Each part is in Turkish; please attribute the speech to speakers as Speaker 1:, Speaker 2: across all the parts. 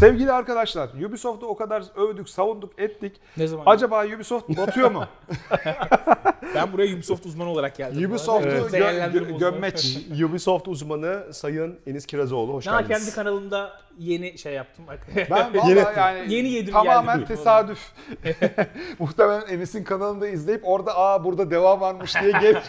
Speaker 1: Sevgili arkadaşlar, Ubisoft'u o kadar övdük, savunduk, ettik.
Speaker 2: Ne zaman?
Speaker 1: Acaba Ubisoft batıyor mu?
Speaker 2: Ben buraya Ubisoft uzmanı olarak geldim.
Speaker 1: Ubisoft'u
Speaker 2: Evet.
Speaker 1: gö- gö-
Speaker 2: uzmanı.
Speaker 1: gömmeç.
Speaker 3: Ubisoft uzmanı Sayın Enis Kirazoğlu hoş
Speaker 2: Daha
Speaker 3: geldiniz.
Speaker 2: kendi kanalımda yeni şey yaptım.
Speaker 1: Ben vallahi
Speaker 3: Yeni-
Speaker 1: yani
Speaker 2: Yeni yedim
Speaker 1: tamamen
Speaker 2: geldim.
Speaker 1: tesadüf. Muhtemelen Enis'in kanalında izleyip orada aa burada devam varmış diye gel.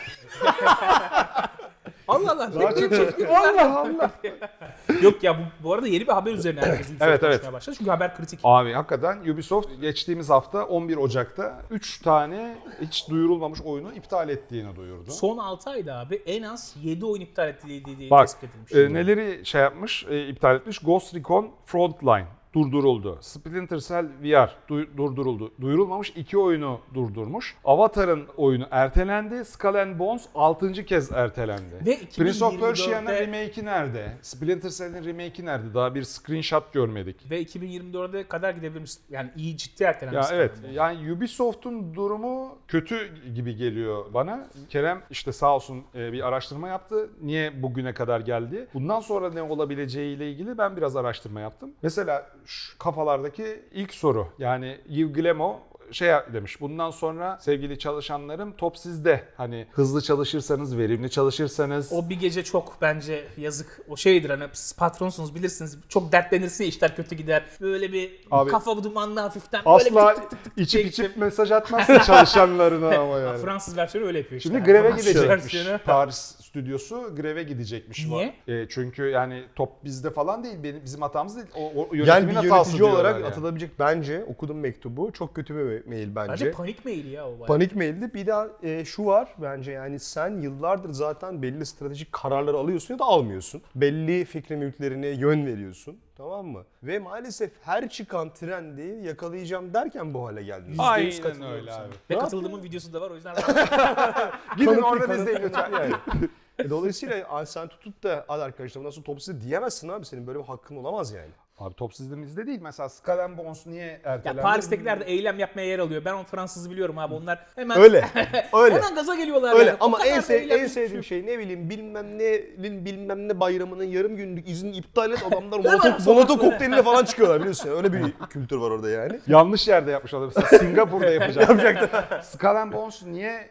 Speaker 2: Allah Allah.
Speaker 1: Daha çok. Allah Allah.
Speaker 2: Yok ya bu, bu arada yeni bir haber üzerine herkes Ubisoft
Speaker 1: Evet, evet.
Speaker 2: başladı. Çünkü haber kritik.
Speaker 1: Abi hakikaten Ubisoft geçtiğimiz hafta 11 Ocak'ta 3 tane hiç duyurulmamış oyunu iptal ettiğini duyurdu.
Speaker 2: Son 6 ayda abi en az 7 oyun iptal ettiği
Speaker 1: Bak
Speaker 2: tespit edilmiş.
Speaker 1: e, neleri şey yapmış, e, iptal etmiş. Ghost Recon Frontline durduruldu. Splinter Cell VR du- durduruldu. Duyurulmamış iki oyunu durdurmuş. Avatar'ın oyunu ertelendi. Skull and Bones 6. kez ertelendi.
Speaker 2: Ve
Speaker 1: Prince of
Speaker 2: 2024'te
Speaker 1: Persia'nın remake'i nerede? Splinter Cell'in remake'i nerede? Daha bir screenshot görmedik.
Speaker 2: ve 2024'e kadar gidebilmiş. Yani iyi ciddi ertelenmiş.
Speaker 1: Ya evet.
Speaker 2: sanırım.
Speaker 1: Yani Ubisoft'un durumu kötü gibi geliyor bana. Kerem işte sağ olsun e, bir araştırma yaptı. Niye bugüne kadar geldi? Bundan sonra ne olabileceğiyle ilgili ben biraz araştırma yaptım. Mesela şu kafalardaki ilk soru yani Yves Guillemot şey demiş. Bundan sonra sevgili çalışanlarım top sizde. Hani hızlı çalışırsanız, verimli çalışırsanız
Speaker 2: O bir gece çok bence yazık. O şeydir hani siz patronsunuz bilirsiniz. Çok dertlenirsin ya işler kötü gider. Böyle bir
Speaker 1: Abi,
Speaker 2: kafa dumanlı hafiften. böyle
Speaker 1: asla
Speaker 2: tık tık tık tık
Speaker 1: içip içip mesaj atmazsın çalışanlarına ama yani.
Speaker 2: Fransız versiyonu öyle yapıyor işte.
Speaker 1: Şimdi greve
Speaker 2: Fransız
Speaker 1: gidecekmiş.
Speaker 2: versiyonu-
Speaker 1: Paris stüdyosu greve gidecekmiş.
Speaker 2: Niye?
Speaker 1: E, çünkü yani top bizde falan değil. Benim, bizim hatamız değil. O, o
Speaker 3: Yani
Speaker 1: yönetimin
Speaker 3: bir
Speaker 1: hatası
Speaker 3: yönetici olarak
Speaker 1: yani.
Speaker 3: atılabilecek bence okudum mektubu. Çok kötü bir mail bence.
Speaker 2: Bence panik maili ya o bayağı.
Speaker 3: Panik maildi. Bir daha e, şu var bence yani sen yıllardır zaten belli stratejik kararları alıyorsun ya da almıyorsun. Belli fikri mülklerine yön veriyorsun. Tamam mı? Ve maalesef her çıkan trendi yakalayacağım derken bu hale geldin.
Speaker 2: Yüzde
Speaker 1: Aynen öyle abi.
Speaker 2: Ve katıldığımın videosu da var o yüzden
Speaker 1: Gidin
Speaker 3: kanıtlı.
Speaker 1: izleyin lütfen.
Speaker 3: yani. E, Dolayısıyla "Aa, sen tutup da hadi arkadaşlar nasıl top size diyemezsin abi. Senin böyle bir hakkın olamaz yani.
Speaker 1: Abi top sizde değil. Mesela and Bones niye ertelendi?
Speaker 2: ya Paris'tekiler de eylem yapmaya yer alıyor. Ben o Fransızı biliyorum abi onlar hemen
Speaker 3: Öyle. Öyle.
Speaker 2: hemen gaza geliyorlar.
Speaker 3: Öyle
Speaker 2: yani. O
Speaker 3: ama en, sev, en sevdiğim şey ne bileyim bilmem ne'nin bilmem ne bayramının yarım günlük izin iptal et adamlar molotov, molotov kokteyline falan çıkıyorlar biliyorsun. Öyle bir kültür var orada yani.
Speaker 1: Yanlış yerde yapmış adam. Mesela Singapur'da yapacak. Yapacaktı. And Bones niye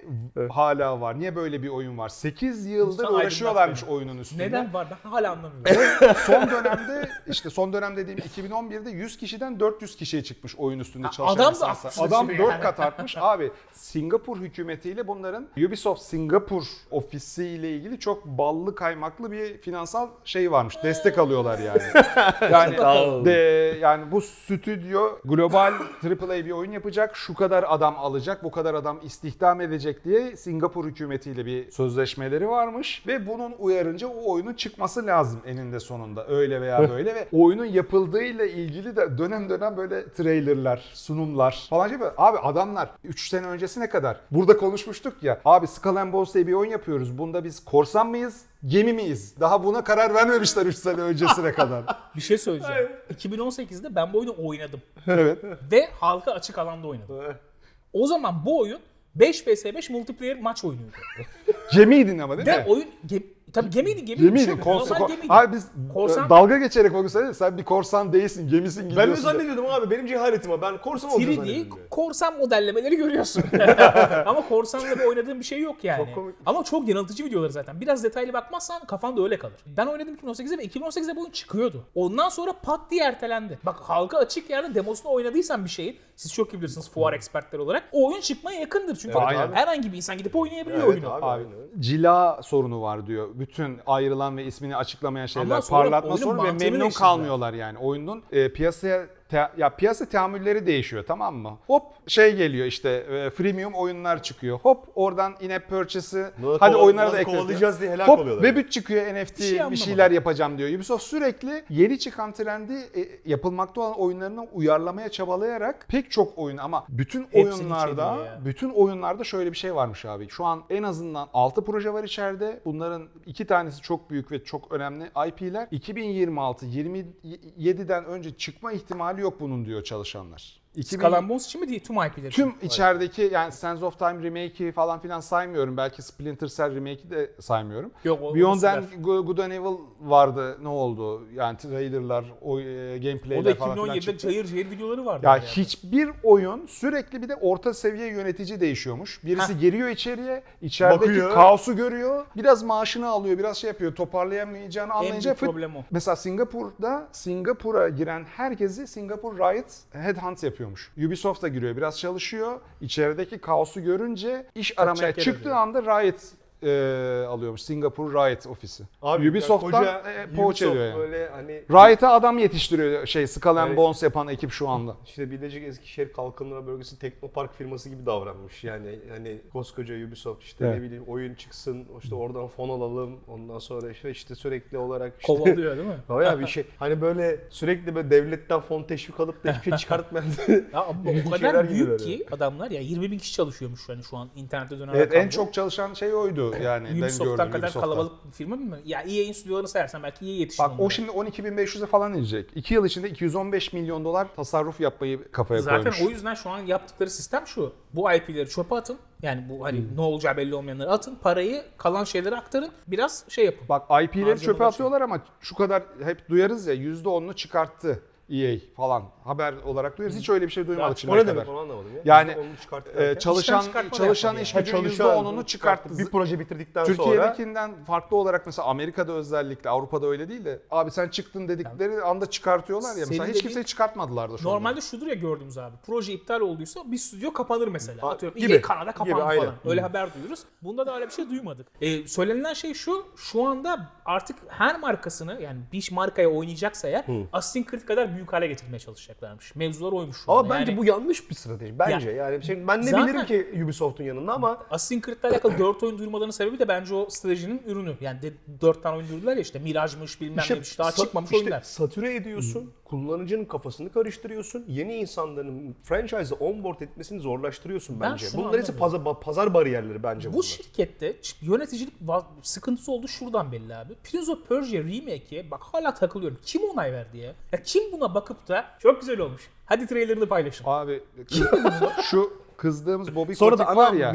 Speaker 1: hala var? Niye böyle bir oyun var? 8 yıldır uğraşıyorlarmış oyunun üstünde.
Speaker 2: Neden var ben hala anlamıyorum.
Speaker 1: son dönemde işte son dönem dediğim 2011'de 100 kişiden 400 kişiye çıkmış oyun üstünde çalışan
Speaker 2: adam da artmış
Speaker 1: Adam
Speaker 2: şimdi
Speaker 1: 4
Speaker 2: yani.
Speaker 1: kat artmış. Abi Singapur hükümetiyle bunların Ubisoft Singapur ofisi ile ilgili çok ballı kaymaklı bir finansal şey varmış. Destek alıyorlar yani. yani de, yani bu stüdyo global AAA bir oyun yapacak. Şu kadar adam alacak, bu kadar adam istihdam edecek diye Singapur hükümetiyle bir sözleşmeleri varmış ve bunun uyarınca o oyunun çıkması lazım eninde sonunda. Öyle veya böyle ve oyunun yapıldığıyla ilgili de dönem dönem böyle trailerlar, sunumlar falan şey böyle. Abi adamlar 3 sene öncesine kadar burada konuşmuştuk ya. Abi Skull and Bones diye bir oyun yapıyoruz. Bunda biz korsan mıyız? Gemi miyiz? Daha buna karar vermemişler 3 sene öncesine kadar.
Speaker 2: bir şey söyleyeceğim. 2018'de ben bu oyunu oynadım.
Speaker 1: evet.
Speaker 2: Ve halka açık alanda oynadım. O zaman bu oyun 5 vs 5 multiplayer maç oyunuydu.
Speaker 1: Gemiydin ama değil
Speaker 2: Ve
Speaker 1: mi?
Speaker 2: oyun gem, tabii gemiydi gemiydi. bir şey.
Speaker 1: Korsan,
Speaker 2: Normal
Speaker 1: ko-
Speaker 2: gemiydi.
Speaker 1: Abi biz
Speaker 2: Korsan-
Speaker 1: e, dalga geçerek onu söyledik. Sen bir korsan değilsin, gemisin
Speaker 3: Ben de
Speaker 1: gidiyorsun.
Speaker 3: zannediyordum abi benim cehaletim var. Ben korsan
Speaker 2: 3D'yi
Speaker 3: zannediyordum. yani.
Speaker 2: korsan modellemeleri görüyorsun. Ama korsanla bir oynadığın bir şey yok yani.
Speaker 3: Çok komik.
Speaker 2: Ama çok yanıltıcı videoları zaten. Biraz detaylı bakmazsan kafanda öyle kalır. Ben oynadım 2018'de ve 2018'de bu oyun çıkıyordu. Ondan sonra pat diye ertelendi. Bak halka açık yerde demosunu oynadıysan bir şeyin, siz çok iyi bilirsiniz fuar ekspertleri olarak. O oyun çıkmaya yakındır çünkü
Speaker 1: Evet abi.
Speaker 2: herhangi bir insan gidip oynayabiliyor
Speaker 3: Evet
Speaker 2: oyunu.
Speaker 3: abi.
Speaker 1: Abi cila sorunu var diyor. Bütün ayrılan ve ismini açıklamayan şeyler,
Speaker 2: sonra
Speaker 1: parlatma
Speaker 2: oyunun
Speaker 1: sorunu ve
Speaker 2: mantığını
Speaker 1: memnun
Speaker 2: değiştirdiler.
Speaker 1: kalmıyorlar yani. Oyunun e, piyasaya te- ya piyasa teamülleri değişiyor tamam mı? Hop şey geliyor işte e, freemium oyunlar çıkıyor. Hop oradan in-app purchase'ı hadi oyunlara da
Speaker 3: kovalayacağız diye helak
Speaker 1: Hop
Speaker 3: oluyorlar.
Speaker 1: Webit çıkıyor NFT
Speaker 2: Bir şey
Speaker 1: bir, şeyler yapacağım diyor. Ubisoft sürekli yeni çıkan trendi e, yapılmakta olan oyunlarını uyarlamaya çabalayarak pek çok oyun ama bütün
Speaker 2: Hepsini
Speaker 1: oyunlarda bütün oyunlarda şöyle bir şey varmış abi. Şu an en azından 6 proje var içeride. Bunların iki tanesi çok büyük ve çok önemli IP'ler. 2026 27'den önce çıkma ihtimali yok bunun diyor çalışanlar. 2000
Speaker 2: Skull and Bones için mi değil tüm IP'leri?
Speaker 1: Tüm içerideki yani Sands of Time remake'i falan filan saymıyorum. Belki Splinter Cell remake'i de saymıyorum.
Speaker 2: Yok, o-
Speaker 1: Beyond and Go- Good and Evil vardı. Ne oldu? Yani trailerlar, o e,
Speaker 2: O
Speaker 1: gameplay'ler
Speaker 2: da
Speaker 1: falan filan
Speaker 2: 2017'de
Speaker 1: çıktı.
Speaker 2: cayır cayır videoları vardı.
Speaker 1: Ya
Speaker 2: yani.
Speaker 1: hiçbir oyun sürekli bir de orta seviye yönetici değişiyormuş. Birisi giriyor içeriye, içerideki
Speaker 3: Bakıyor.
Speaker 1: kaosu görüyor. Biraz maaşını alıyor, biraz şey yapıyor. Toparlayamayacağını
Speaker 2: en
Speaker 1: anlayınca
Speaker 2: büyük
Speaker 1: fıt-
Speaker 2: problem o.
Speaker 1: Mesela Singapur'da Singapur'a giren herkesi Singapur Riot headhunt yapıyormuş. Ubisoft da giriyor, biraz çalışıyor. İçerideki kaosu görünce iş aramaya
Speaker 2: yer
Speaker 1: çıktığı anda Riot e, alıyormuş. Singapur Riot ofisi.
Speaker 3: Abi
Speaker 1: Ubisoft'tan
Speaker 3: ya
Speaker 1: e,
Speaker 3: koca
Speaker 1: poğaça
Speaker 3: Ubisoft
Speaker 1: ediyor yani.
Speaker 3: böyle hani
Speaker 1: Riot'a adam yetiştiriyor şey Skull and
Speaker 3: Yani-
Speaker 1: Bones yapan ekip şu anda.
Speaker 3: işte Bilecik Eskişehir Kalkınma Bölgesi Teknopark firması gibi davranmış. Yani hani koskoca Ubisoft işte
Speaker 1: Evet.
Speaker 3: ne bileyim oyun çıksın işte oradan fon alalım ondan sonra işte, işte sürekli olarak işte
Speaker 2: Kovalıyor değil mi?
Speaker 3: Baya bir şey. Hani böyle sürekli böyle devletten fon teşvik alıp da hiçbir şey çıkartmayan.
Speaker 2: Ya o kadar büyük ki adamlar ya 20 bin kişi çalışıyormuş yani şu an internette dönen
Speaker 1: Evet en çok çalışan şey oydu yani ben
Speaker 2: Ubisoft'tan kadar
Speaker 1: Ubisoft'tan.
Speaker 2: kalabalık bir firma mı? Ya EA'in stüdyolarını sayarsan belki EA yetişir
Speaker 1: Bak o
Speaker 2: onlara.
Speaker 1: şimdi 12.500'e falan inecek. 2 yıl içinde 215 milyon dolar tasarruf yapmayı kafaya
Speaker 2: Zaten
Speaker 1: koymuş.
Speaker 2: o yüzden şu an yaptıkları sistem şu. Bu IP'leri çöpe atın. Yani bu hani
Speaker 1: Hmm.
Speaker 2: ne olacağı belli olmayanları atın. Parayı kalan şeylere aktarın. Biraz şey yapın.
Speaker 1: Bak IP'leri çöpe atıyorlar ama şu kadar hep duyarız ya %10'unu çıkarttı EA falan. Haber olarak duyarız. Hiç öyle bir şey duymadık
Speaker 3: o
Speaker 1: şimdiye
Speaker 3: ne demek onu anlamadım ya.
Speaker 1: Yani,
Speaker 3: derken.
Speaker 1: çalışan çalışan iş
Speaker 2: yani.
Speaker 1: gücünün
Speaker 3: çalışan
Speaker 1: %10'unu çıkarttı.
Speaker 3: Bir proje bitirdikten sonra
Speaker 1: Türkiye'dekinden farklı olarak mesela Amerika'da özellikle Avrupa'da öyle değil de abi sen çıktın dedikleri anda çıkartıyorlar ya. Mesela hiç kimseyi çıkartmadılar da şu anda.
Speaker 2: Normalde şudur ya gördüğümüz abi. Proje iptal olduysa bir stüdyo kapanır mesela. Atıyorum
Speaker 3: gibi.
Speaker 2: EA Kanada kapandı
Speaker 3: Gibi, aynen.
Speaker 2: falan. Öyle haber duyuyoruz. Bunda da öyle bir şey duymadık. Ee, söylenilen şey şu. Şu anda artık her markasını yani bir markaya oynayacaksa eğer Assassin's Creed kadar büyük hale getirmeye çalışacaklarmış. Mevzular oymuş şu
Speaker 3: Ama bence
Speaker 2: Yani
Speaker 3: bu yanlış bir strateji. Bence yani şey, ben ne bilirim ki Ubisoft'un yanında ama
Speaker 2: Assassin's Creed'le alakalı 4 oyun duyurmalarının sebebi de bence o stratejinin ürünü. Yani de 4 tane oyun duyurdular ya işte Mirage'mış bilmem
Speaker 3: işte
Speaker 2: neymiş daha
Speaker 3: sa-
Speaker 2: çıkmamış
Speaker 3: işte
Speaker 2: oyunlar.
Speaker 3: satüre ediyorsun. Kullanıcının kafasını karıştırıyorsun. Yeni insanların franchise'ı onboard etmesini zorlaştırıyorsun
Speaker 2: Ben
Speaker 3: bence.
Speaker 2: şunu
Speaker 3: Bunlar ise pazar, pazar bariyerleri bence
Speaker 2: Bu
Speaker 3: bunlar.
Speaker 2: şirkette ç- yöneticilik sıkıntısı oldu şuradan belli abi. Prince of Persia remake'e bak hala takılıyorum. Kim onay verdi ya? Ya kim buna bakıp da çok güzel olmuş. Hadi trailerını paylaşın.
Speaker 1: Abi şu kızdığımız Bobby
Speaker 3: Sonra da
Speaker 1: Kotick var
Speaker 3: anam
Speaker 1: ya.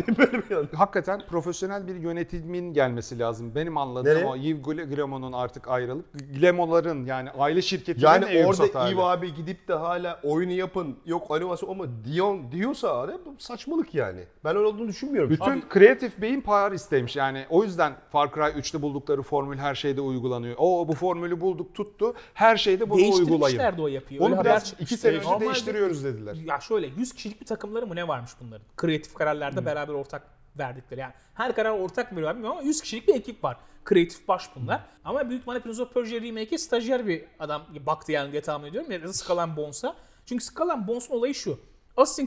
Speaker 1: Hakikaten profesyonel bir yönetimin gelmesi lazım. Benim anladığım
Speaker 3: Nereye?
Speaker 1: o Yves Glemon'un artık ayrılıp Glemo'ların yani aile şirketinin
Speaker 3: Yani orada. Eve abi gidip de hala oyunu yapın yok animasyon ama Dion diyorsa abi bu saçmalık yani. Ben öyle olduğunu düşünmüyorum.
Speaker 1: Bütün
Speaker 3: Abi,
Speaker 1: kreatif beyin Paris'teymiş. Yani o yüzden Far Cry 3'te buldukları formül her şeyde uygulanıyor. O bu formülü bulduk tuttu. Her şeyde bunu uygulayın.
Speaker 2: Değiştirmişlerdi o yapıyı.
Speaker 1: Onu biraz
Speaker 2: çıkmıştı.
Speaker 1: iki sene önce değiştiriyoruz dediler.
Speaker 2: Ya şöyle 100 kişilik bir takımları mı ne varmış bunların? Kreatif kararlarda
Speaker 1: Hmm.
Speaker 2: beraber ortak verdikleri. Yani her karar ortak mı veriyor bilmiyorum ama 100 kişilik bir ekip var. Kreatif baş bunlar.
Speaker 1: Hmm.
Speaker 2: Ama büyük ihtimalle Prince of Persia Remake'e stajyer bir adam baktı yani diye tahmin ediyorum. Ya da Skull Bones'a. Çünkü Skull Bones'un olayı şu.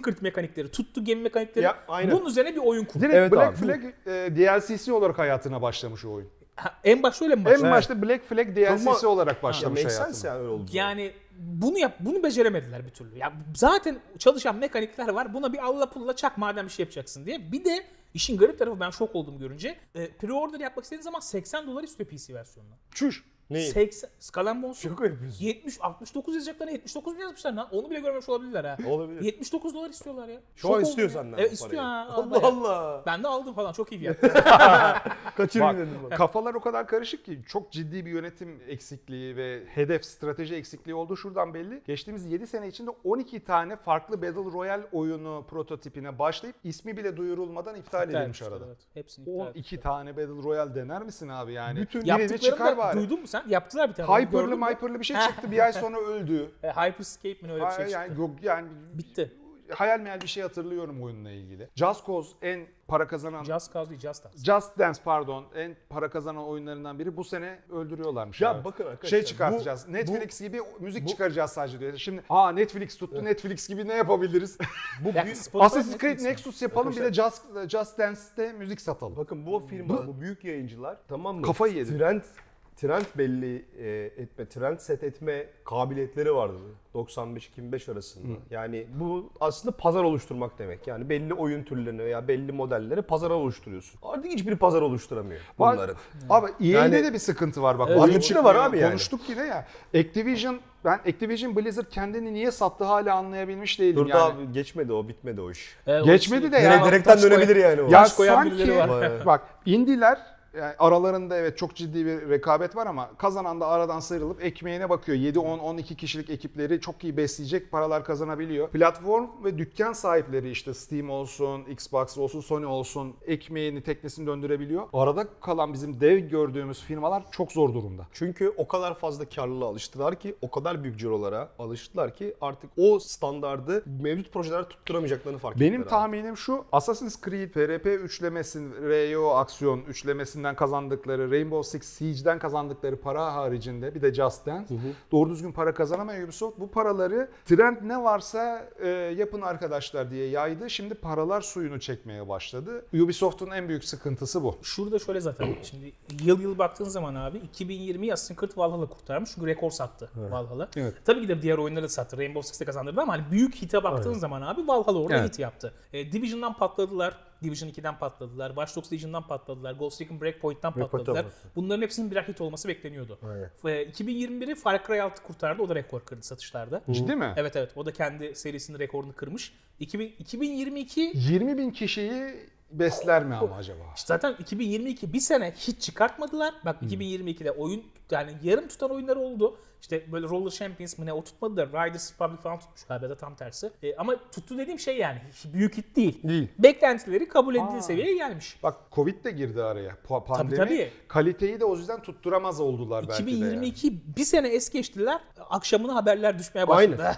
Speaker 2: Creed mekanikleri, tuttu gemi mekanikleri.
Speaker 3: Ya, aynen.
Speaker 2: bunun üzerine bir oyun kurdu.
Speaker 1: Direkt
Speaker 3: Evet
Speaker 1: Black
Speaker 3: abi.
Speaker 1: Flag e, DLC'si olarak hayatına başlamış o oyun.
Speaker 2: Ha, en başta öyle mi
Speaker 1: En
Speaker 2: başladı?
Speaker 1: başta Black Flag DLC'si
Speaker 3: Ama-
Speaker 1: olarak
Speaker 3: ya
Speaker 1: başlamış hayatına.
Speaker 3: sense yani öyle oldu.
Speaker 2: Yani bunu yap bunu beceremediler bir türlü. Ya zaten çalışan mekanikler var. Buna bir Allah pulla çak madem bir şey yapacaksın diye. Bir de işin garip tarafı ben şok oldum görünce. E, pre-order yapmak istediğin zaman 80 dolar istiyor PC versiyonuna.
Speaker 1: Çüş.
Speaker 3: Neyi?
Speaker 2: 80 Skull and Bones'u
Speaker 3: Şaka yapıyorsun.
Speaker 2: 70 69 yazacaklarına 79 mu yazmışlar lan? Onu bile görmemiş olabilirler ha.
Speaker 3: Olabilir.
Speaker 2: 79 dolar istiyorlar ya.
Speaker 3: Şu
Speaker 2: Şok
Speaker 3: an
Speaker 2: oldum
Speaker 3: istiyor
Speaker 2: ya.
Speaker 3: senden
Speaker 2: Evet istiyor
Speaker 3: parayı.
Speaker 2: ha.
Speaker 3: Allah
Speaker 2: bayağı.
Speaker 3: Allah.
Speaker 2: Ben de aldım falan çok iyi fiyat.
Speaker 3: Kaçırayım
Speaker 1: Bak,
Speaker 3: dedim bak.
Speaker 1: kafalar o kadar karışık ki çok ciddi bir yönetim eksikliği ve hedef strateji eksikliği olduğu şuradan belli. Geçtiğimiz 7 sene içinde 12 tane farklı Battle Royale oyunu prototipine başlayıp ismi bile duyurulmadan iptal edilmiş arada.
Speaker 2: Evet, hepsini iptal etmişler.
Speaker 1: 12 tane Battle Royale dener misin abi yani?
Speaker 3: Bütün
Speaker 1: Birini çıkar
Speaker 2: Yaptıklarını da
Speaker 1: bari.
Speaker 2: duydun mu sen? Yaptılar bir tane.
Speaker 1: Hyper'lı hyper'lı bir şey çıktı bir ay sonra öldü.
Speaker 2: E, Hyperscape mi öyle bir şey çıktı.
Speaker 1: yani, yok, yani
Speaker 2: Bitti.
Speaker 1: hayal meyal bir şey hatırlıyorum oyunla ilgili. Just Cause en para kazanan
Speaker 2: Just Cause değil Just Dance.
Speaker 1: Just Dance pardon en para kazanan oyunlarından biri bu sene öldürüyorlarmış.
Speaker 3: Ya
Speaker 1: abi.
Speaker 3: bakın arkadaşlar,
Speaker 1: Şey çıkartacağız.
Speaker 3: bu-
Speaker 1: Netflix gibi müzik çıkaracağız sadece diyor. Şimdi aa Netflix tuttu. Netflix gibi ne yapabiliriz?
Speaker 3: Bu
Speaker 2: Ya,
Speaker 3: büyük-
Speaker 1: Assassin's Creed? Nexus yapalım bir de Just, Just Dance'te müzik satalım.
Speaker 3: Bakın bu firma, bu büyük yayıncılar tamam mı?
Speaker 1: Kafayı yedi.
Speaker 3: Trend trend belli e, etme, trend set etme kabiliyetleri vardı 95-2005 arasında. Yani bu aslında pazar oluşturmak demek. Yani belli oyun türlerini veya belli modelleri pazara oluşturuyorsun. Artık hiçbiri pazar oluşturamıyor
Speaker 1: Var-
Speaker 3: bunların.
Speaker 1: Abi EA'de
Speaker 3: Yani-
Speaker 1: de bir sıkıntı var bak.
Speaker 2: Evet,
Speaker 3: var
Speaker 1: çıkmıyor.
Speaker 3: abi yani.
Speaker 1: Konuştuk yine ya. Activision ben Activision Blizzard kendini niye sattı hala anlayabilmiş değilim
Speaker 3: Dur
Speaker 1: yani.
Speaker 3: daha geçmedi o, bitmedi o iş.
Speaker 2: Ee, o
Speaker 1: Geçmedi
Speaker 2: işte-
Speaker 1: de
Speaker 3: Direkt,
Speaker 1: ya.
Speaker 3: direkten dönebilir yani o.
Speaker 1: Ya sanki
Speaker 2: var.
Speaker 3: Var.
Speaker 1: bak indiler yani aralarında evet çok ciddi bir rekabet var ama kazanan da aradan sıyrılıp ekmeğine bakıyor. 7 10 12 kişilik ekipleri çok iyi besleyecek paralar kazanabiliyor. Platform ve dükkan sahipleri işte Steam olsun, Xbox olsun, Sony olsun ekmeğini teknesini döndürebiliyor. Arada kalan bizim dev gördüğümüz firmalar çok zor durumda.
Speaker 3: Çünkü o kadar fazla karlılığa alıştılar ki, o kadar büyük cirolara alıştılar ki artık o standardı mevcut projelerde tutturamayacaklarını fark ettiler.
Speaker 1: Benim
Speaker 3: abi.
Speaker 1: tahminim şu. Assassin's Creed, FRP üçlemesin, REO aksiyon üçlemesinden kazandıkları, Rainbow Six Siege'den kazandıkları para haricinde bir de Just Dance doğru düzgün para kazanamayan Ubisoft bu paraları trend ne varsa e, yapın arkadaşlar diye yaydı. Şimdi paralar suyunu çekmeye başladı. Ubisoft'un en büyük sıkıntısı bu.
Speaker 2: Şurada şöyle zaten şimdi yıl yıl baktığın zaman abi 2020 Assassin's Creed Valhalla kurtarmış çünkü rekor sattı Valhalla.
Speaker 1: Evet.
Speaker 2: Tabii ki de diğer oyunları da sattı. Rainbow Six'te kazandırdı ama hani büyük hite baktığın zaman abi Valhalla orada
Speaker 1: Evet.
Speaker 2: hit yaptı. E, Division'dan patladılar. Division 2'den patladılar. Watch Dogs Legion'dan patladılar. Ghost Recon Breakpoint'tan
Speaker 3: Breakpoint'tan
Speaker 2: patladılar.
Speaker 3: patladı.
Speaker 2: Bunların hepsinin birer hit olması bekleniyordu.
Speaker 3: Aynen.
Speaker 2: E, 2021'i Far Cry 6 kurtardı. O da rekor kırdı satışlarda.
Speaker 1: Ciddi mi?
Speaker 2: Evet evet. O da kendi serisinin rekorunu kırmış. 2000, 2022
Speaker 1: 20 bin kişiyi besler mi ama acaba?
Speaker 2: İşte zaten 2022 bir sene hiç çıkartmadılar. Bak 2022'de oyun yani yarım tutan oyunlar oldu. İşte böyle Roller Champions mı ne o tutmadı da Riders Republic falan tutmuş galiba da tam tersi. E, ama tuttu dediğim şey yani büyük hit değil.
Speaker 3: Değil.
Speaker 2: Beklentileri kabul edildiği
Speaker 1: Aa.
Speaker 2: seviyeye gelmiş.
Speaker 1: Bak Covid de girdi araya. Pa- Pandemi
Speaker 2: tabii.
Speaker 1: kaliteyi de o yüzden tutturamaz oldular belki de. yani.
Speaker 2: 2022 bir sene es geçtiler. Akşamına haberler düşmeye başladı.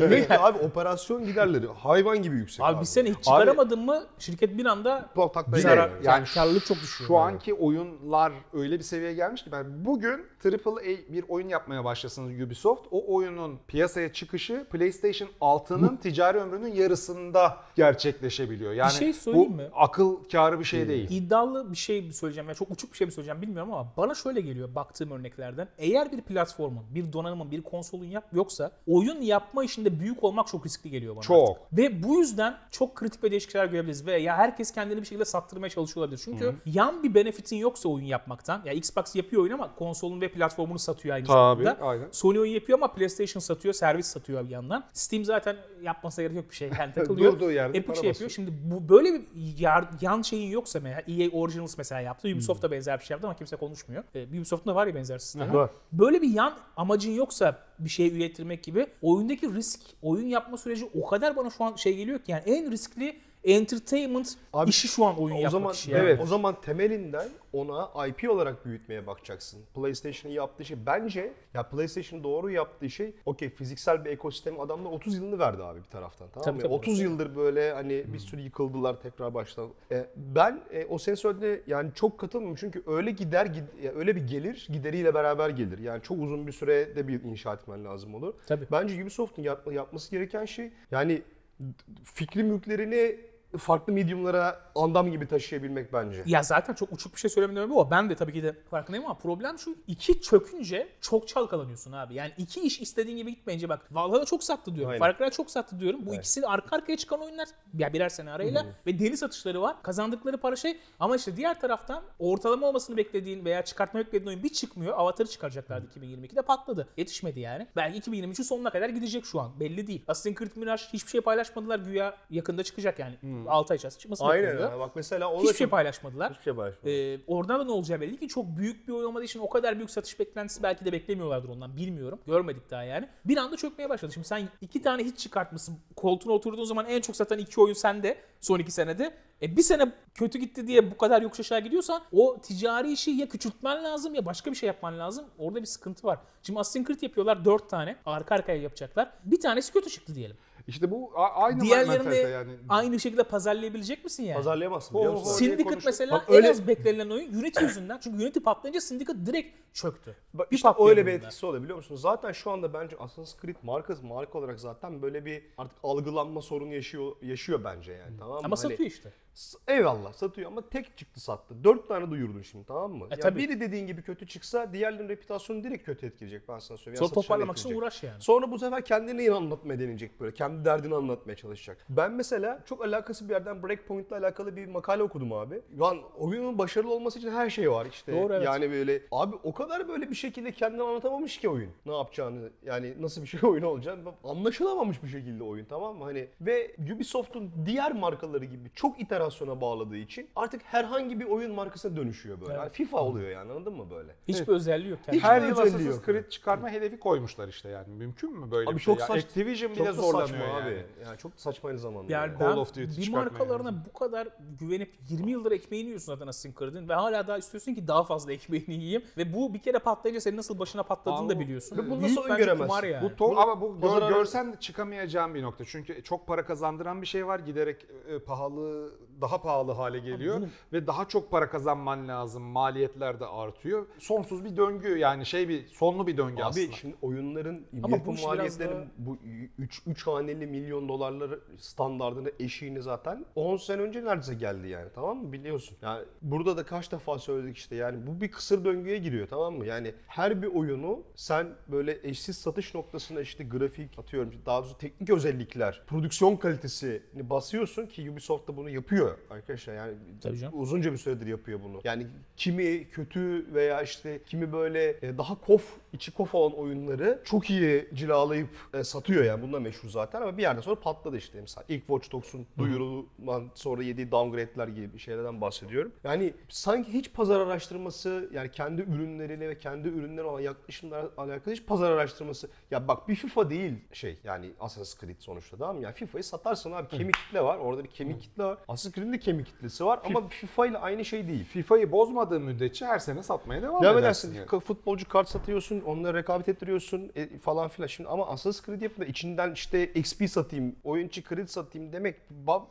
Speaker 3: Ve abi operasyon giderleri hayvan gibi yüksek.
Speaker 2: abi bir sene hiç çıkaramadın mı şirket bir anda
Speaker 1: Bir de
Speaker 3: geliyor.
Speaker 2: zarar-
Speaker 1: yani
Speaker 2: karlılık çok düşüyor.
Speaker 1: Şu anki oyunlar öyle bir seviyeye gelmiş ki ben bugün AAA bir oyun yapmaya başlasınız Ubisoft. O oyunun piyasaya çıkışı PlayStation 6'nın ticari ömrünün yarısında gerçekleşebiliyor. Yani
Speaker 2: şey
Speaker 1: bu
Speaker 2: söyleyeyim mi?
Speaker 1: akıl kârı bir şey değil.
Speaker 2: İddialı bir şey söyleyeceğim. Yani çok uçuk bir şey mi söyleyeceğim bilmiyorum ama bana şöyle geliyor baktığım örneklerden. Eğer bir platformun, bir donanımın, bir konsolun yap yoksa oyun yapma işinde büyük olmak çok riskli geliyor bana.
Speaker 1: Çok.
Speaker 2: artık. Ve bu yüzden çok kritik ve değişik şeyler görebiliriz. Ve ya herkes kendini bir şekilde sattırmaya çalışıyor olabilir. Çünkü yan bir benefitin yoksa oyun yapmaktan. Ya Xbox yapıyor oyun ama konsolun ve platformunu satıyor aynı
Speaker 1: Tabii,
Speaker 2: zamanda.
Speaker 1: Aynen.
Speaker 2: Sony oyun yapıyor ama PlayStation satıyor, servis satıyor bir yandan. Steam zaten yapmasa gerek yok bir şey. Yani takılıyor.
Speaker 1: Durduğu yerde
Speaker 2: Epic şey yapıyor. Şimdi bu böyle bir yar- yan şeyin yoksa mesela EA Originals mesela yaptı. Ubisoft da benzer bir şey yaptı ama kimse konuşmuyor. Ee, Ubisoft'un da var ya benzer sistemi.
Speaker 3: Var.
Speaker 2: Böyle bir yan amacın yoksa bir şey ürettirmek gibi oyundaki risk, oyun yapma süreci o kadar bana şu an şey geliyor ki yani en riskli entertainment
Speaker 3: Abi,
Speaker 2: işi şu an oyun
Speaker 3: o
Speaker 2: yapmak
Speaker 3: zaman
Speaker 2: işi. Yani.
Speaker 3: evet. O zaman temelinden ona IP olarak büyütmeye bakacaksın. PlayStation'ın yaptığı şey bence ya PlayStation doğru yaptığı şey okey fiziksel bir ekosistem adamlar 30 yılını verdi abi bir taraftan tamam
Speaker 2: Tabii,
Speaker 3: mı?
Speaker 2: tabii.
Speaker 3: 30 yıldır böyle hani bir sürü yıkıldılar tekrar baştan. E, ben e, o söylediğine yani çok katılmıyorum çünkü öyle gider gid- ya öyle bir gelir gideriyle beraber gelir. Yani çok uzun bir sürede bir inşa etmen lazım olur.
Speaker 2: Tabii.
Speaker 3: Bence Ubisoft'un yapma- yapması gereken şey yani fikri mülklerini farklı mediumlara andam gibi taşıyabilmek bence.
Speaker 2: Ya zaten çok uçuk bir şey söylemedim ama o. Ben de tabii ki de farkındayım ama problem şu. iki çökünce çok çalkalanıyorsun abi. Yani iki iş istediğin gibi gitmeyince bak Valhalla çok sattı diyorum.
Speaker 3: Aynen.
Speaker 2: Far Cry çok sattı diyorum. Bu ikisi de arka arkaya çıkan oyunlar. Ya birer sene arayla ve deli satışları var. Kazandıkları para şey. Ama işte diğer taraftan ortalama olmasını beklediğin veya çıkartmayı beklediğin oyun bir çıkmıyor. Avatar'ı çıkaracaklardı 2022'de patladı. Yetişmedi yani. Belki 2023'ün sonuna kadar gidecek şu an. Belli değil. Assassin's Creed Mirage hiçbir şey paylaşmadılar. Güya yakında çıkacak yani. 6 ay içerisinde çıkması
Speaker 3: Aynen
Speaker 2: bekleniyor.
Speaker 3: ya. Bak mesela o da
Speaker 2: Hiçbir şey paylaşmadılar.
Speaker 3: Hiçbir şey paylaşmadı.
Speaker 2: Ee, oradan da ne olacağı belli ki çok büyük bir oyun olmadığı için o kadar büyük satış beklentisi belki de beklemiyorlardır ondan bilmiyorum. Görmedik daha yani. Bir anda çökmeye başladı. Şimdi sen iki tane hiç çıkartmışsın. Koltuğuna oturduğun zaman en çok satan iki oyun sende son iki senede. E bir sene kötü gitti diye bu kadar yokuş aşağı gidiyorsan o ticari işi ya küçültmen lazım ya başka bir şey yapman lazım. Orada bir sıkıntı var. Şimdi Assassin's Creed yapıyorlar dört tane. Arka arkaya yapacaklar. Bir tanesi kötü çıktı diyelim.
Speaker 1: İşte bu aynı
Speaker 2: Diğerlerini
Speaker 1: yani.
Speaker 2: aynı şekilde pazarlayabilecek misin yani?
Speaker 3: Pazarlayamazsın biliyor musun?
Speaker 2: Syndicate mesela
Speaker 3: Bak
Speaker 2: en
Speaker 3: öyle-
Speaker 2: az beklenilen oyun Unity yüzünden. Çünkü Unity patlayınca Syndicate direkt çöktü.
Speaker 3: Bak
Speaker 2: Bir
Speaker 3: işte öyle bir etkisi oluyor biliyor musun? Zaten şu anda bence Assassin's Creed markası marka olarak zaten böyle bir artık algılanma sorunu yaşıyor yaşıyor bence yani tamam mı?
Speaker 2: Ama
Speaker 3: Hani-
Speaker 2: satıyor işte.
Speaker 3: Eyvallah satıyor ama tek çıktı sattı. Dört tane duyurdun şimdi tamam mı? ya
Speaker 2: tabii.
Speaker 3: biri dediğin gibi kötü çıksa diğerlerinin reputasyonu direkt kötü etkileyecek ben sana söyleyeyim.
Speaker 2: Sonra
Speaker 3: Ya
Speaker 2: toparlamak için uğraş yani.
Speaker 3: Sonra bu sefer kendini yine anlatmaya deneyecek böyle. Kendi derdini anlatmaya çalışacak. Ben mesela çok alakası bir yerden Breakpoint'la alakalı bir makale okudum abi. Lan oyunun başarılı olması için her şey var işte.
Speaker 2: Doğru, evet.
Speaker 3: Yani böyle abi o kadar böyle bir şekilde kendini anlatamamış ki oyun. Ne yapacağını yani nasıl bir şey oyun olacağını anlaşılamamış bir şekilde oyun tamam mı? Hani ve Ubisoft'un diğer markaları gibi çok iterasyona bağladığı için artık herhangi bir oyun markasına dönüşüyor böyle.
Speaker 2: Evet.
Speaker 3: Yani FIFA oluyor yani anladın mı böyle?
Speaker 2: Hiçbir özelliği yok. Yani.
Speaker 3: Hiç
Speaker 1: Her yıl
Speaker 3: özelliği
Speaker 1: Assassin's
Speaker 3: yok?
Speaker 1: Creed çıkarma hedefi koymuşlar işte yani. Mümkün mü böyle
Speaker 3: Abi
Speaker 1: bir şey?
Speaker 3: çok
Speaker 1: ya?
Speaker 3: saç-
Speaker 1: Activision
Speaker 3: Çok
Speaker 1: bile zorlanıyor
Speaker 3: saçma
Speaker 1: yani.
Speaker 3: abi. Yani çok saçma aynı zamanda.
Speaker 2: Yani
Speaker 3: yani.
Speaker 1: Call of Duty
Speaker 2: bir markalarına bu kadar güvenip 20 yıldır ekmeğini yiyorsun zaten Assassin's Creed'in ve hala daha istiyorsun ki daha fazla ekmeğini yiyeyim ve bu bir kere patlayınca senin nasıl başına patladığını
Speaker 1: Abi
Speaker 2: da biliyorsun.
Speaker 3: ve bunu nasıl öngöremezsin?
Speaker 2: yani.
Speaker 1: Bu to- ama bu gör- görsen de çıkamayacağın bir nokta. Çünkü çok para kazandıran bir şey var. Giderek e, pahalı, daha pahalı hale geliyor
Speaker 2: bunu-
Speaker 1: ve daha çok para kazanman lazım. Maliyetler de artıyor. Sonsuz bir döngü yani şey bir sonlu bir döngü
Speaker 3: Abi
Speaker 1: aslında.
Speaker 3: şimdi oyunların
Speaker 2: Ama
Speaker 3: yapım
Speaker 2: daha-
Speaker 3: bu 3 3 haneli milyon dolarları standardını eşiğini zaten 10 sene önce neredeyse geldi yani tamam mı biliyorsun. Yani burada da kaç defa söyledik işte yani bu bir kısır döngüye giriyor tamam mı? Yani her bir oyunu sen böyle eşsiz satış noktasında işte grafik atıyorum daha doğrusu teknik özellikler, prodüksiyon kalitesini basıyorsun ki Ubisoft da bunu yapıyor arkadaşlar yani
Speaker 2: Tabii canım.
Speaker 3: uzunca bir süredir yapıyor bunu. Yani kimi kötü veya işte kimi böyle e, daha kof, içi kof olan oyunları çok iyi cilalayıp e, satıyor yani. Bununla meşhur zaten ama bir yerden sonra patladı işte. Mesela ilk Watch Dogs'un duyurulan sonra yediği downgrade'ler gibi şeylerden bahsediyorum. Yani sanki hiç pazar araştırması yani kendi ürünleriyle ve kendi ürünlerine olan yaklaşımlarla alakalı hiç pazar araştırması. Ya bak bir FIFA değil şey yani Assassin's Creed sonuçta tamam mı? Yani FIFA'yı satarsın abi kemik kitle var. Orada bir kemik kitle var. Assassin's Creed'in de kemik kitlesi var ama FIFA ile aynı şey değil.
Speaker 1: FIFA'yı bozmadığı müddetçe her sene satmaya devam,
Speaker 3: Devam
Speaker 1: edersin.
Speaker 3: edersin.
Speaker 1: yani.
Speaker 3: Futbolcu kart satıyorsun, onunla rekabet ettiriyorsun e, falan filan. Şimdi ama Assassin's Creed yapıp da içinden işte XP satayım, oyuncu kredi satayım demek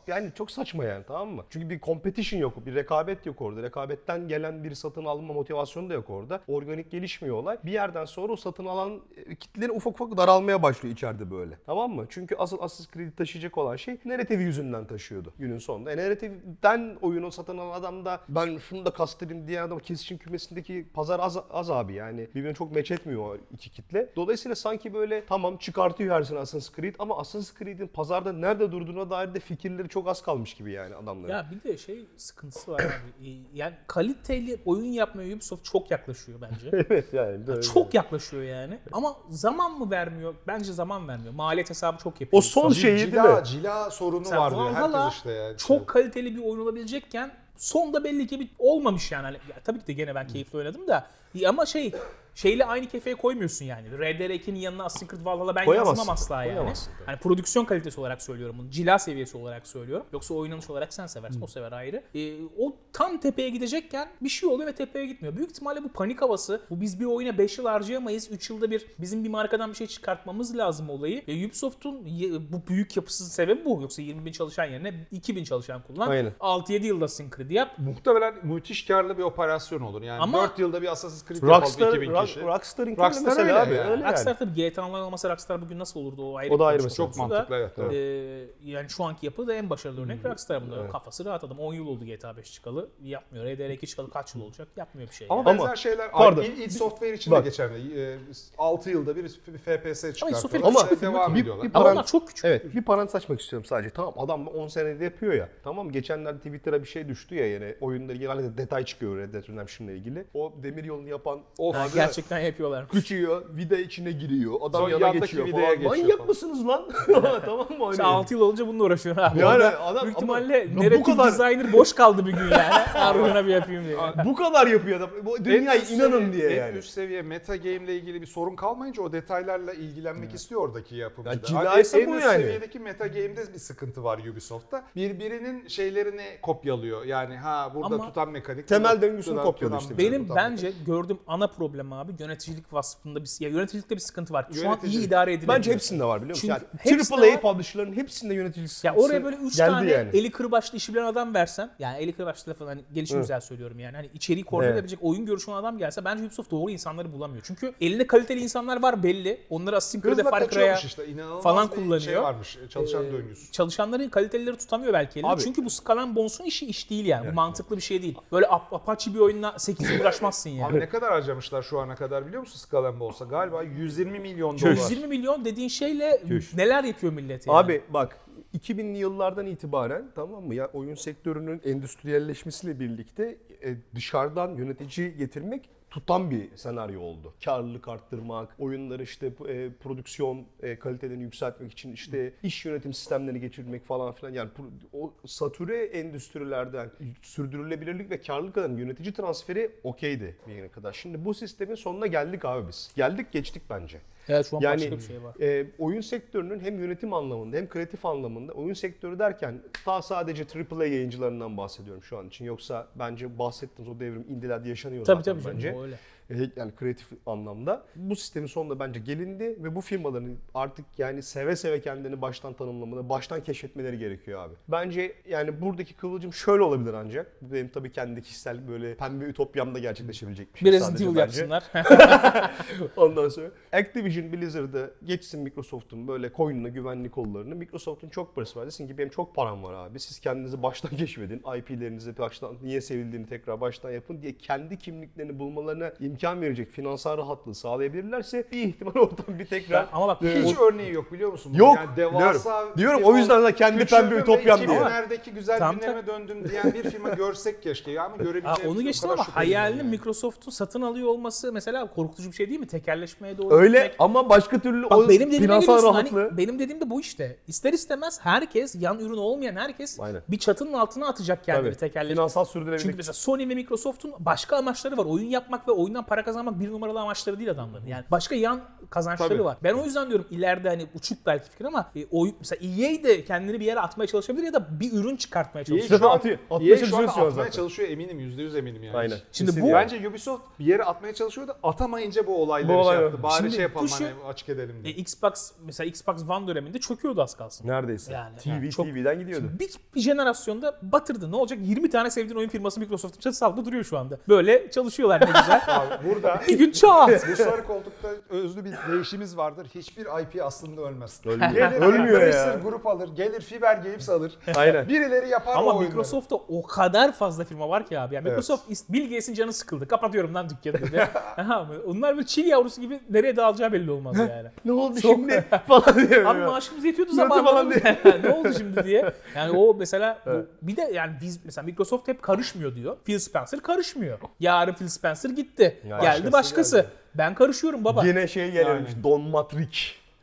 Speaker 3: yani çok saçma yani tamam mı? Çünkü bir competition yok, bir rekabet yok orada. Rekabetten gelen bir satın alma motivasyonu da yok orada. Organik gelişmiyor olay. Bir yerden sonra o satın alan e, kitleleri ufak ufak daralmaya başlıyor içeride böyle. Tamam mı? Çünkü asıl Assassin's Creed'i taşıyacak olan şey narrative yüzünden taşıyordu günün sonunda. E, narrative'den oyunu satın alan adam da ben şunu da kastırayım diye adam kesişim kümesindeki pazar az, az abi yani. Birbirine çok meç etmiyor o iki kitle. Dolayısıyla sanki böyle tamam çıkartıyor her sene Assassin's Creed ama Assassin's Creed'in pazarda nerede durduğuna dair de fikirleri çok az kalmış gibi yani adamların.
Speaker 2: Ya bir de şey sıkıntısı var abi. Yani kaliteli oyun yapmaya Ubisoft çok yaklaşıyor bence.
Speaker 3: evet yani. böyle.
Speaker 2: çok yaklaşıyor yani. Ama zaman mı vermiyor? Bence zaman vermiyor. Maliyet hesabı çok yapıyor.
Speaker 3: O son şeyi değil
Speaker 1: Cila,
Speaker 3: mi?
Speaker 1: cila sorunu
Speaker 2: Mesela
Speaker 1: var diyor
Speaker 2: Valhalla
Speaker 1: herkes işte yani.
Speaker 2: çok kaliteli bir oyun olabilecekken sonda belli ki bir olmamış yani. Hani, tabii ki de gene ben keyifli oynadım da ama şey şeyle aynı kefeye koymuyorsun yani. RDR2'nin yanına Assassin's Creed Valhalla ben
Speaker 3: Koyamazsın.
Speaker 2: yazmam asla yani.
Speaker 3: Koyamazsın.
Speaker 2: Hani prodüksiyon kalitesi olarak söylüyorum bunu. Cila seviyesi olarak söylüyorum. Yoksa oynanış olarak sen seversin. O sever ayrı. Ee, o tam tepeye gidecekken bir şey oluyor ve tepeye gitmiyor. Büyük ihtimalle bu panik havası. Bu biz bir oyuna 5 yıl harcayamayız. 3 yılda bir bizim bir markadan bir şey çıkartmamız lazım olayı. E, Ubisoft'un bu büyük yapısı sebebi bu. Yoksa 20 bin çalışan yerine 2 bin çalışan kullan.
Speaker 3: Aynen.
Speaker 2: 6-7 yılda Assassin's Creed yap.
Speaker 1: Muhtemelen müthiş karlı bir operasyon olur. Yani
Speaker 2: Ama-
Speaker 1: 4 yılda bir Assassin's Creed yapalım
Speaker 3: Rockstar,
Speaker 1: 2000
Speaker 3: Rock-
Speaker 1: kişi.
Speaker 3: Rockstar'ın
Speaker 1: Rockstar
Speaker 3: mesela
Speaker 1: öyle
Speaker 3: abi.
Speaker 1: yani.
Speaker 3: Öyle yani.
Speaker 2: Rockstar tabii GTA'lar olmasa Rockstar bugün nasıl olurdu o ayrı
Speaker 3: O da
Speaker 2: bir
Speaker 3: ayrı.
Speaker 1: Çok
Speaker 2: konusu da.
Speaker 1: mantıklı evet. evet.
Speaker 2: Ee, yani şu anki yapı da en başarılı örnek Rockstar bunda. Kafası rahat adam. 10 yıl oldu GTA 5 çıkalı. Yapmıyor. RDR2 çıkalı kaç yıl olacak? Yapmıyor bir şey.
Speaker 1: Ama
Speaker 2: yani.
Speaker 1: benzer şeyler
Speaker 3: Pardon.
Speaker 1: id Software için de geçerli. 6 yılda bir bir FPS çıkartıyor.
Speaker 3: Ama
Speaker 2: bir
Speaker 1: devam
Speaker 3: bir-
Speaker 2: Ama
Speaker 3: Paran-
Speaker 2: onlar çok küçük.
Speaker 3: Evet bir parantez açmak istiyorum sadece. Tamam adam 10 senede yapıyor ya. Tamam geçenlerde Twitter'a bir şey düştü ya yine oyunla ilgili detay çıkıyor Red Dead Redemption'la ilgili. O demir yolunu yapan.
Speaker 2: Ha,
Speaker 3: abi
Speaker 2: gerçekten yapıyorlar.
Speaker 3: küçüyor, vida içine giriyor, adam
Speaker 1: Sonra
Speaker 3: yana geçiyor
Speaker 1: vidaya
Speaker 3: falan.
Speaker 1: geçiyor
Speaker 3: Manyak
Speaker 1: falan.
Speaker 3: mısınız lan? tamam mı? Hani?
Speaker 2: Sen 6 yıl olunca bununla uğraşıyorsun abi.
Speaker 3: Yani
Speaker 2: Orada
Speaker 3: adam-
Speaker 2: büyük
Speaker 3: ama-
Speaker 2: ihtimalle
Speaker 3: bu
Speaker 2: narrative
Speaker 3: kadar-
Speaker 2: designer boş kaldı bir gün yani. Aruna bir yapayım diye.
Speaker 3: Bu kadar yapıyor adam. Bu dünyaya
Speaker 1: üst
Speaker 3: inanın
Speaker 1: seviye-
Speaker 3: diye
Speaker 1: en
Speaker 3: yani.
Speaker 1: üst seviye meta game ile ilgili bir sorun kalmayınca o detaylarla ilgilenmek istiyor oradaki yapımcı.
Speaker 3: Ya cilaysa
Speaker 1: en
Speaker 3: bu
Speaker 1: üst
Speaker 3: yani.
Speaker 1: seviyedeki meta game'de bir sıkıntı var Ubisoft'ta. Birbirinin şeylerini kopyalıyor. Yani ha burada
Speaker 2: Ama
Speaker 1: tutan mekanik.
Speaker 3: temel döngüsünü kopyalıyor işte.
Speaker 2: Benim bence gördüğüm ana problem abi yöneticilik vasfında bir ya yöneticilikte bir sıkıntı var. Şu an iyi idare edilemiyor.
Speaker 3: Bence hepsinde var biliyor musun?
Speaker 2: Çünkü
Speaker 3: Yani AAA
Speaker 2: var.
Speaker 3: publisher'ların hepsinde yöneticilik
Speaker 2: Ya oraya böyle 3
Speaker 3: geldi
Speaker 2: tane
Speaker 3: yani.
Speaker 2: eli kırbaçlı işi bilen adam versen yani eli kırbaçlı lafı hani gelişim
Speaker 3: Evet.
Speaker 2: güzel söylüyorum yani hani içeriği koordine
Speaker 3: Evet.
Speaker 2: edebilecek oyun görüşü olan adam gelse bence Ubisoft doğru insanları bulamıyor. Çünkü elinde kaliteli insanlar var belli. Onları Assassin's Creed'e Far Cry'a
Speaker 1: işte.
Speaker 2: Falan
Speaker 1: bir
Speaker 2: kullanıyor.
Speaker 1: şey varmış. Çalışan
Speaker 2: Ee,
Speaker 1: döngüsü.
Speaker 2: çalışanların kalitelileri tutamıyor belki elinde.
Speaker 3: Abi-
Speaker 2: Çünkü bu Skull Bones'un işi iş değil yani. Bu mantıklı bir şey değil. Böyle Ap- Apache bir oyunla 8 yıl uğraşmazsın yani.
Speaker 1: Abi ne kadar harcamışlar şu ana kadar biliyor musun and Bones'a? Galiba 120 milyon
Speaker 3: Köş.
Speaker 1: dolar.
Speaker 2: 120 milyon dediğin şeyle
Speaker 3: Köş.
Speaker 2: neler yapıyor millet yani.
Speaker 3: Abi bak 2000'li yıllardan itibaren tamam mı ya oyun sektörünün endüstriyelleşmesiyle birlikte e, dışarıdan yönetici getirmek tutan bir senaryo oldu. Karlılık arttırmak, oyunları işte e, prodüksiyon e, kalitelerini yükseltmek için işte iş yönetim sistemlerini geçirmek falan filan yani o satüre endüstrilerden sürdürülebilirlik ve karlılık adına yönetici transferi okeydi bir yere kadar. Şimdi bu sistemin sonuna geldik abi biz. Geldik geçtik bence.
Speaker 2: Evet şu an
Speaker 3: Yani
Speaker 2: başka bir şey var.
Speaker 3: e, oyun sektörünün hem yönetim anlamında hem kreatif anlamında oyun sektörü derken ta sadece AAA yayıncılarından bahsediyorum şu an için. Yoksa bence bahsettiğiniz o devrim Indiler'de yaşanıyor
Speaker 2: Tabii
Speaker 3: zaten
Speaker 2: tabii canım
Speaker 3: bence.
Speaker 2: o öyle.
Speaker 3: E, Yani kreatif anlamda. Bu sistemin sonunda bence gelindi ve bu firmaların artık yani seve seve kendini baştan tanımlamaları, baştan keşfetmeleri gerekiyor abi. Bence yani buradaki kıvılcım şöyle olabilir ancak. Bu benim tabii kendi kişisel böyle pembe ütopyamda gerçekleşebilecek bir şey
Speaker 2: Bir Resident
Speaker 3: sadece bence.
Speaker 2: yapsınlar.
Speaker 3: Ondan sonra Activision Blizzard'ı geçsin Microsoft'un böyle koynuna güvenlik kollarını. Microsoft'un çok parası var. Desin ki benim çok param var abi. Siz kendinizi baştan keşfedin. IP'lerinizi baştan niye sevildiğini tekrar baştan yapın diye kendi kimliklerini bulmalarına imkan verecek finansal rahatlığı sağlayabilirlerse bir ihtimal oradan bir tekrar
Speaker 2: Ama bak
Speaker 1: Hiç örneği yok biliyor musun?
Speaker 3: Yok,
Speaker 1: Yani devasa
Speaker 3: biliyorum. Diyorum, o yüzden de kendi pembe ütopyam diye.
Speaker 1: 2000'lerdeki güzel
Speaker 2: Tam
Speaker 1: günlerime döndüm diyen bir firma görsek keşke. Ya ama
Speaker 2: Ha,
Speaker 1: görebileceğimiz
Speaker 2: onu
Speaker 1: o
Speaker 2: geçtim ama hayalini
Speaker 1: yani.
Speaker 2: Microsoft'un satın alıyor olması mesela korkutucu bir şey değil mi? Tekerleşmeye doğru
Speaker 3: öyle
Speaker 2: gitmek.
Speaker 3: ama başka türlü
Speaker 2: Bak
Speaker 3: o
Speaker 2: benim
Speaker 3: finansal
Speaker 2: geliyorsun
Speaker 3: rahatlığı
Speaker 2: hani benim dediğim de bu işte. İster istemez herkes yan ürün olmayan herkes
Speaker 3: Aynen.
Speaker 2: bir çatının altına atacak kendini
Speaker 3: Tabii,
Speaker 2: tekerleşme.
Speaker 3: finansal
Speaker 2: Çünkü
Speaker 3: sürdürülebilirlik.
Speaker 2: mesela Sony ve Microsoft'un başka amaçları var. Oyun yapmak ve oyundan para kazanmak bir numaralı amaçları değil adamların. Yani başka yan kazançları
Speaker 1: Tabii.
Speaker 2: var. Ben o yüzden diyorum ileride hani uçuk belki fikir ama e, oyun mesela EA de kendini bir yere atmaya çalışabilir ya da bir ürün çıkartmaya
Speaker 1: EA
Speaker 2: çalışabilir.
Speaker 1: şu an,
Speaker 3: Atıyor, atmaya
Speaker 1: EA şu
Speaker 3: çalışıyor
Speaker 1: anda
Speaker 3: şu an
Speaker 1: atmaya
Speaker 3: zaten.
Speaker 1: çalışıyor eminim. %100 eminim yani.
Speaker 3: Aynen.
Speaker 2: Şimdi
Speaker 3: Kesin
Speaker 2: bu-
Speaker 3: yani.
Speaker 1: Bence Ubisoft bir yere atmaya çalışıyor da atamayınca bu olayları
Speaker 3: Bu olay-
Speaker 1: şey yaptı. Bari
Speaker 2: Şimdi
Speaker 1: şey yapalım
Speaker 2: düşün-
Speaker 1: hani açık edelim
Speaker 2: E,
Speaker 1: diye.
Speaker 2: Xbox mesela Xbox One döneminde çöküyordu az kalsın.
Speaker 3: Neredeyse.
Speaker 2: Yani,
Speaker 3: TV,
Speaker 2: yani çok-
Speaker 3: TV'den gidiyordu.
Speaker 2: Bir, bir jenerasyonda batırdı. Ne olacak? 20 tane sevdiğin oyun firması Microsoft'un çatısı altında duruyor şu anda. Böyle çalışıyorlar ne güzel.
Speaker 1: Burada
Speaker 2: bir gün çat.
Speaker 1: bu sarı koltukta özlü bir değişimiz vardır. Hiçbir IP aslında ölmez.
Speaker 3: Ölmüyor.
Speaker 1: Gelir
Speaker 3: Ölmüyor ya.
Speaker 1: grup alır, gelir Fiber Games alır.
Speaker 3: Aynen.
Speaker 1: Birileri yapar o
Speaker 2: Ama
Speaker 1: oyunları.
Speaker 2: Microsoft'ta o kadar fazla firma var ki abi. Yani Microsoft ist- Bill Gates'in canı sıkıldı. Kapatıyorum lan dükkanı dedi. Aha, Onlar böyle çil yavrusu gibi nereye dağılacağı belli olmaz yani.
Speaker 3: Ne oldu
Speaker 2: Çok-
Speaker 3: şimdi falan diyor.
Speaker 2: Abi maaşımız yetiyordu zamanında. ne oldu şimdi diye. Yani o mesela bu- bir de yani biz mesela Microsoft hep karışmıyor diyor. Phil Spencer karışmıyor. Yarın Phil Spencer gitti.
Speaker 3: Ya
Speaker 2: geldi
Speaker 3: başkası geldi.
Speaker 2: Ben karışıyorum baba.
Speaker 3: Yine şey geliyormuş.
Speaker 1: Aynen.
Speaker 3: Don Matrix.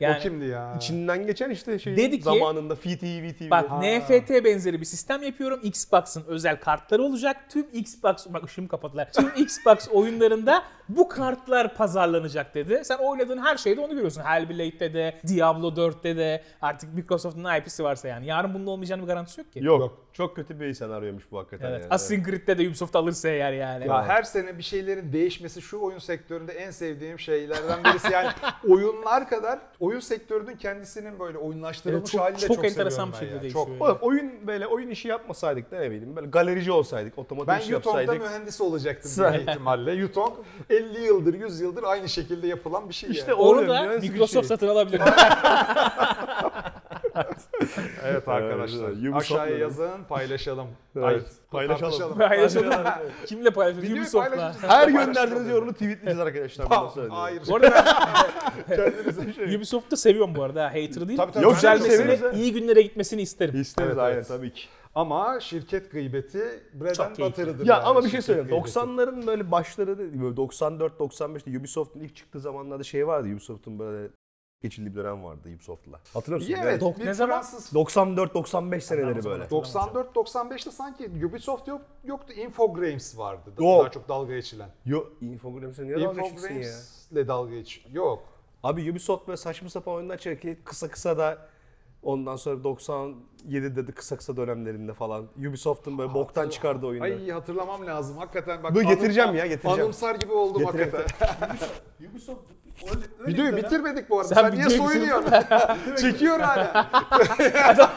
Speaker 2: Yani
Speaker 1: O kimdi ya?
Speaker 3: İçinden geçen işte şey
Speaker 2: Dedi ki-
Speaker 3: zamanında FTV, VTV.
Speaker 2: Bak NFT benzeri bir sistem yapıyorum. Xbox'ın özel kartları olacak. Tüm Xbox bak ışığımı kapattılar. Tüm Xbox oyunlarında bu kartlar pazarlanacak dedi. Sen oynadığın her şeyde onu görüyorsun. Hellblade'de de, Diablo 4'te de artık Microsoft'un IP'si varsa yani. Yarın bunun olmayacağının bir garantisi yok ki.
Speaker 3: Yok.
Speaker 1: Yok.
Speaker 3: Çok kötü bir senaryoymuş bu hakikaten.
Speaker 2: Evet.
Speaker 3: yani.
Speaker 2: Assassin's Creed'de de Ubisoft alırsa eğer yani.
Speaker 1: Ya her sene bir şeylerin değişmesi şu oyun sektöründe en sevdiğim şeylerden birisi. Yani oyunlar kadar oyun sektörünün kendisinin böyle oyunlaştırılmış
Speaker 2: Evet,
Speaker 1: de
Speaker 2: çok
Speaker 1: çok,
Speaker 2: enteresan bir
Speaker 1: ben
Speaker 2: şekilde
Speaker 1: ya.
Speaker 2: değişiyor.
Speaker 1: Çok.
Speaker 3: Oğlum oyun böyle oyun işi yapmasaydık ne bileyim böyle galerici olsaydık, otomotiv
Speaker 1: Ben
Speaker 3: işi
Speaker 1: Yutong'da
Speaker 3: yapsaydık.
Speaker 1: mühendis olacaktım büyük ihtimalle. Yutong 50 yıldır 100 yıldır aynı şekilde yapılan bir şey
Speaker 3: İşte
Speaker 1: yani.
Speaker 3: o-
Speaker 2: Onu
Speaker 3: Oluyor,
Speaker 2: da
Speaker 3: mühendislik
Speaker 2: Microsoft
Speaker 3: işi.
Speaker 2: satın alabilir.
Speaker 1: Evet arkadaşlar.
Speaker 3: Evet,
Speaker 1: Aşağıya yazın paylaşalım.
Speaker 3: Evet,
Speaker 1: Ay,
Speaker 3: paylaşalım.
Speaker 2: Paylaşalım. Kimle?
Speaker 1: Videoyu
Speaker 2: Ubisoft'la.
Speaker 3: Her gönderdiğiniz yorumu tweetleyeceğiz arkadaşlar. söyleyeyim.
Speaker 1: hayır.
Speaker 2: Bu arada
Speaker 1: Kendinize şey.
Speaker 2: Ubisoft'u seviyorum bu arada. ha, Hater değil.
Speaker 1: Tabii, tabii.
Speaker 3: Yok
Speaker 2: Güzelmesini, iyi günlere gitmesini isterim.
Speaker 3: İsteriz
Speaker 1: Evet,
Speaker 3: aynen tabii ki.
Speaker 1: Ama şirket gıybeti
Speaker 2: keyifli.
Speaker 1: Butter'ıdır.
Speaker 3: Ya
Speaker 1: yani
Speaker 3: ama bir şey söyleyeyim.
Speaker 1: gıybeti.
Speaker 3: 90'ların böyle başları da böyle 94 95'te Ubisoft'un ilk çıktığı zamanlarda şey vardı. Ubisoft'un böyle geçildiği bir dönem vardı Ubisoft'la. Hatırlıyor musun?
Speaker 1: Evet.
Speaker 2: Dok- ne zaman?
Speaker 1: Fransız
Speaker 3: 94 95 seneleri böyle.
Speaker 1: 94-95'te sanki Ubisoft yok, yoktu. Infogrames vardı.
Speaker 3: Yok.
Speaker 1: Daha çok dalga geçilen.
Speaker 3: Yo Infogrames'e niye dalga geçiyorsun ya?
Speaker 1: Infogrames'le dalga geç. Yok.
Speaker 3: Abi Ubisoft böyle saçma sapan oyunlar çekiyor. Kısa kısa da Ondan sonra 97'de de kısa kısa dönemlerinde falan Ubisoft'un böyle boktan çıkardığı oyunlar.
Speaker 1: Ay hatırlamam lazım hakikaten. Bak, anım-
Speaker 3: getireceğim ya, getireceğim.
Speaker 1: Anımsar gibi oldum
Speaker 3: Getireyim.
Speaker 1: hakikaten.
Speaker 3: Ubisoft öyle, öyle
Speaker 1: Videoyu bitirmedik bu arada.
Speaker 2: Sen
Speaker 1: Sen, niye
Speaker 2: videoyu
Speaker 1: soyunuyorsun? Çekiyor hala.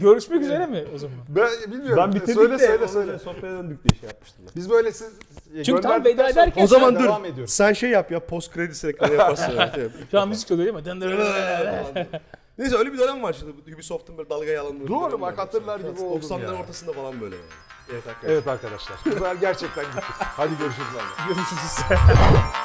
Speaker 2: Görüşmek üzere mi o zaman?
Speaker 1: Ben bilmiyorum.
Speaker 3: Ben bitirdik
Speaker 1: söyle
Speaker 3: de
Speaker 1: söyle söyle.
Speaker 3: sonra sohbete döndük diye şey yapmıştım ben.
Speaker 1: Biz böyle siz
Speaker 2: Çünkü tam veda ederken-
Speaker 3: O zaman dur.
Speaker 1: devam ediyoruz.
Speaker 3: Sen şey yap ya post kredi ekranı yaparsın. öyle şey yap.
Speaker 2: Şu an müzik çalıyor değil mi?
Speaker 3: Neyse öyle bir dönem var şimdi Ubisoft'un böyle dalga yalanları.
Speaker 1: Doğru bak, hatırlar gibi oldum
Speaker 3: 90'ların
Speaker 1: ya.
Speaker 3: ortasında falan böyle. Evet arkadaşlar.
Speaker 1: Evet arkadaşlar. Bu sefer gerçekten gittik. Hadi görüşürüz.
Speaker 2: Görüşürüz.